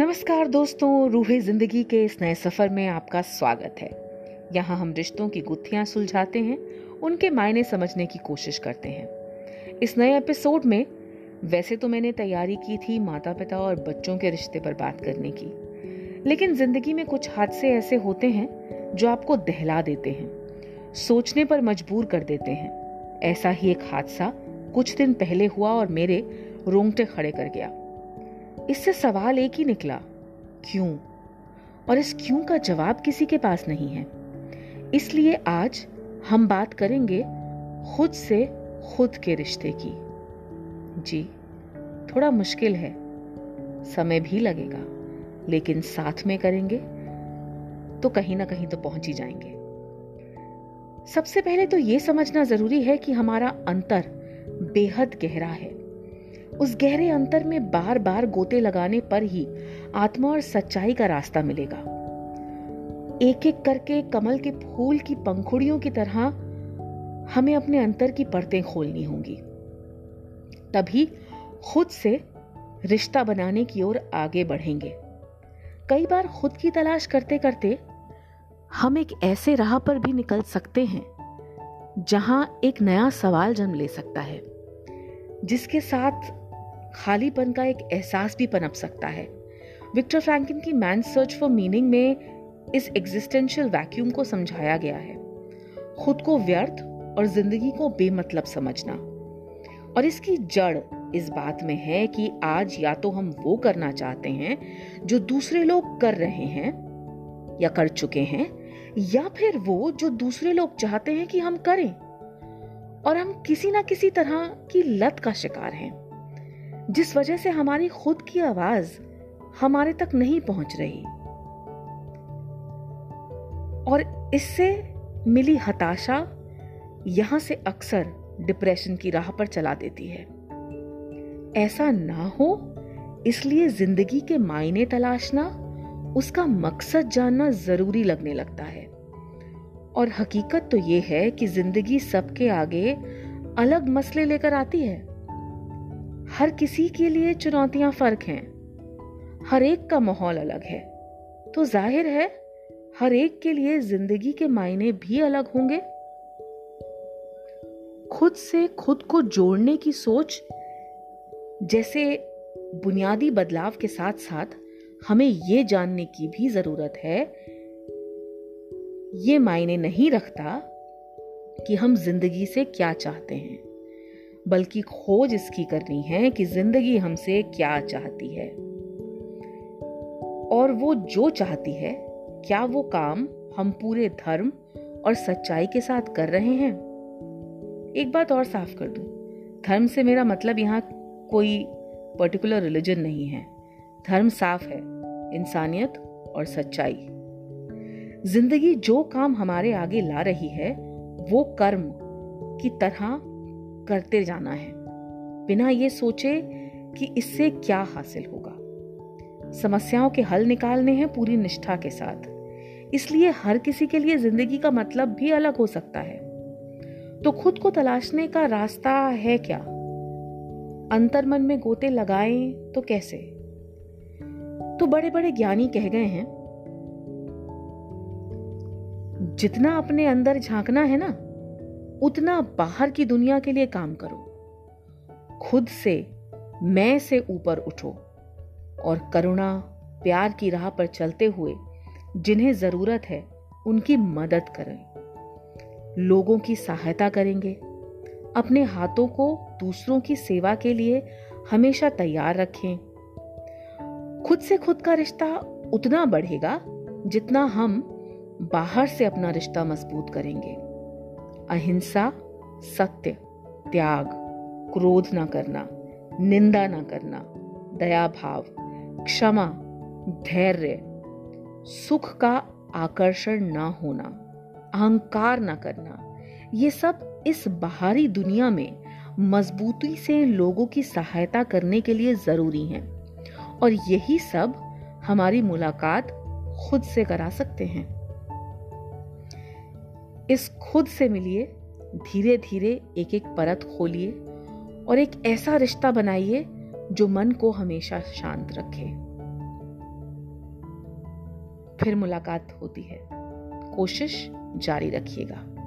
नमस्कार दोस्तों, रूहे ज़िंदगी के इस नए सफ़र में आपका स्वागत है। यहाँ हम रिश्तों की गुत्थियाँ सुलझाते हैं, उनके मायने समझने की कोशिश करते हैं। इस नए एपिसोड में वैसे तो मैंने तैयारी की थी माता पिता और बच्चों के रिश्ते पर बात करने की, लेकिन ज़िंदगी में कुछ हादसे ऐसे होते हैं जो आपको दहला देते हैं, सोचने पर मजबूर कर देते हैं। ऐसा ही एक हादसा कुछ दिन पहले हुआ और मेरे रोंगटे खड़े कर गया। इससे सवाल एक ही निकला, क्यों? और इस क्यों का जवाब किसी के पास नहीं है। इसलिए आज हम बात करेंगे खुद से खुद के रिश्ते की। जी, थोड़ा मुश्किल है। समय भी लगेगा, लेकिन साथ में करेंगे तो कहीं ना कहीं तो पहुँच ही जाएँगे। सबसे पहले तो यह समझना ज़रूरी है कि हमारा अंतर बेहद गहरा है। उस गहरे अंतर में बार बार गोते लगाने पर ही आत्मा और सच्चाई का रास्ता मिलेगा। एक एक करके कमल के फूल की पंखुड़ियों की तरह हमें अपने अंतर की परतें खोलनी होंगी। तभी खुद से रिश्ता बनाने की ओर आगे बढ़ेंगे। कई बार खुद की तलाश करते करते हम एक ऐसे राह पर भी निकल सकते हैं, जहाँ एक नया सवाल जन्म ले सकता है, जिसके साथ खालीपन का एक एहसास भी पनप सकता है। विक्टर फ्रैंकिन की मैन सर्च फॉर मीनिंग में इस एग्जिस्टेंशियल वैक्यूम को समझाया गया है। खुद को व्यर्थ और ज़िंदगी को बेमतलब समझना। और इसकी जड़ इस बात में है कि आज या तो हम वो करना चाहते हैं जो दूसरे लोग कर रहे हैं या कर चुके हैं, या फिर वो जो दूसरे लोग चाहते हैं कि हम करें। और हम किसी ना किसी तरह की लत का शिकार हैं। जिस वजह से हमारी खुद की आवाज़ हमारे तक नहीं पहुँच रही। और इससे मिली हताशा यहाँ से अक्सर डिप्रेशन की राह पर चला देती है। ऐसा ना हो, इसलिए ज़िंदगी के मायने तलाशना, उसका मकसद जानना ज़रूरी लगने लगता है। और हकीकत तो यह है कि ज़िंदगी सबके आगे अलग मसले लेकर आती है। हर किसी के लिए चुनौतियाँ फ़र्क हैं। हर एक का माहौल अलग है। तो ज़ाहिर है, हर एक के लिए ज़िंदगी के मायने भी अलग होंगे। खुद से खुद को जोड़ने की सोच, जैसे बुनियादी बदलाव के साथ साथ हमें यह जानने की भी ज़रूरत है, ये मायने नहीं रखता कि हम ज़िंदगी से क्या चाहते हैं। बल्कि खोज इसकी करनी है कि ज़िंदगी हमसे क्या चाहती है। और वो जो चाहती है, क्या वो काम हम पूरे धर्म और सच्चाई के साथ कर रहे हैं? एक बात और साफ़ कर दूँ। धर्म से मेरा मतलब यहाँ कोई पर्टिकुलर रिलीजन नहीं है। धर्म साफ़ है, इंसानियत और सच्चाई। ज़िंदगी जो काम हमारे आगे ला रही है, वो कर्म की तरह करते जाना है। बिना ये सोचे कि इससे क्या हासिल होगा। समस्याओं के हल निकालने हैं पूरी निष्ठा के साथ। इसलिए हर किसी के लिए ज़िंदगी का मतलब भी अलग हो सकता है। तो खुद को तलाशने का रास्ता है क्या? अंतर मन में गोते लगाएँ तो कैसे? तो बड़े बड़े ज्ञानी कह गए हैं, जितना अपने अंदर झांकना है ना उतना बाहर की दुनिया के लिए काम करो। खुद से, मैं से ऊपर उठो और करुणा, प्यार की राह पर चलते हुए जिन्हें ज़रूरत है, उनकी मदद करें। लोगों की सहायता करेंगे। अपने हाथों को दूसरों की सेवा के लिए हमेशा तैयार रखें। खुद से खुद का रिश्ता उतना बढ़ेगा जितना हम बाहर से अपना रिश्ता मज़बूत करेंगे। अहिंसा, सत्य, त्याग, क्रोध न करना, निंदा न करना दया भाव क्षमा, धैर्य, सुख का आकर्षण न होना, अहंकार न करना, ये सब इस बाहरी दुनिया में मजबूती से लोगों की सहायता करने के लिए ज़रूरी हैं। और यही सब हमारी मुलाकात खुद से करा सकते हैं। इस खुद से मिलिए धीरे धीरे एक एक परत खोलिए और एक ऐसा रिश्ता बनाइए जो मन को हमेशा शांत रखे। फिर मुलाकात होती है। कोशिश जारी रखिएगा।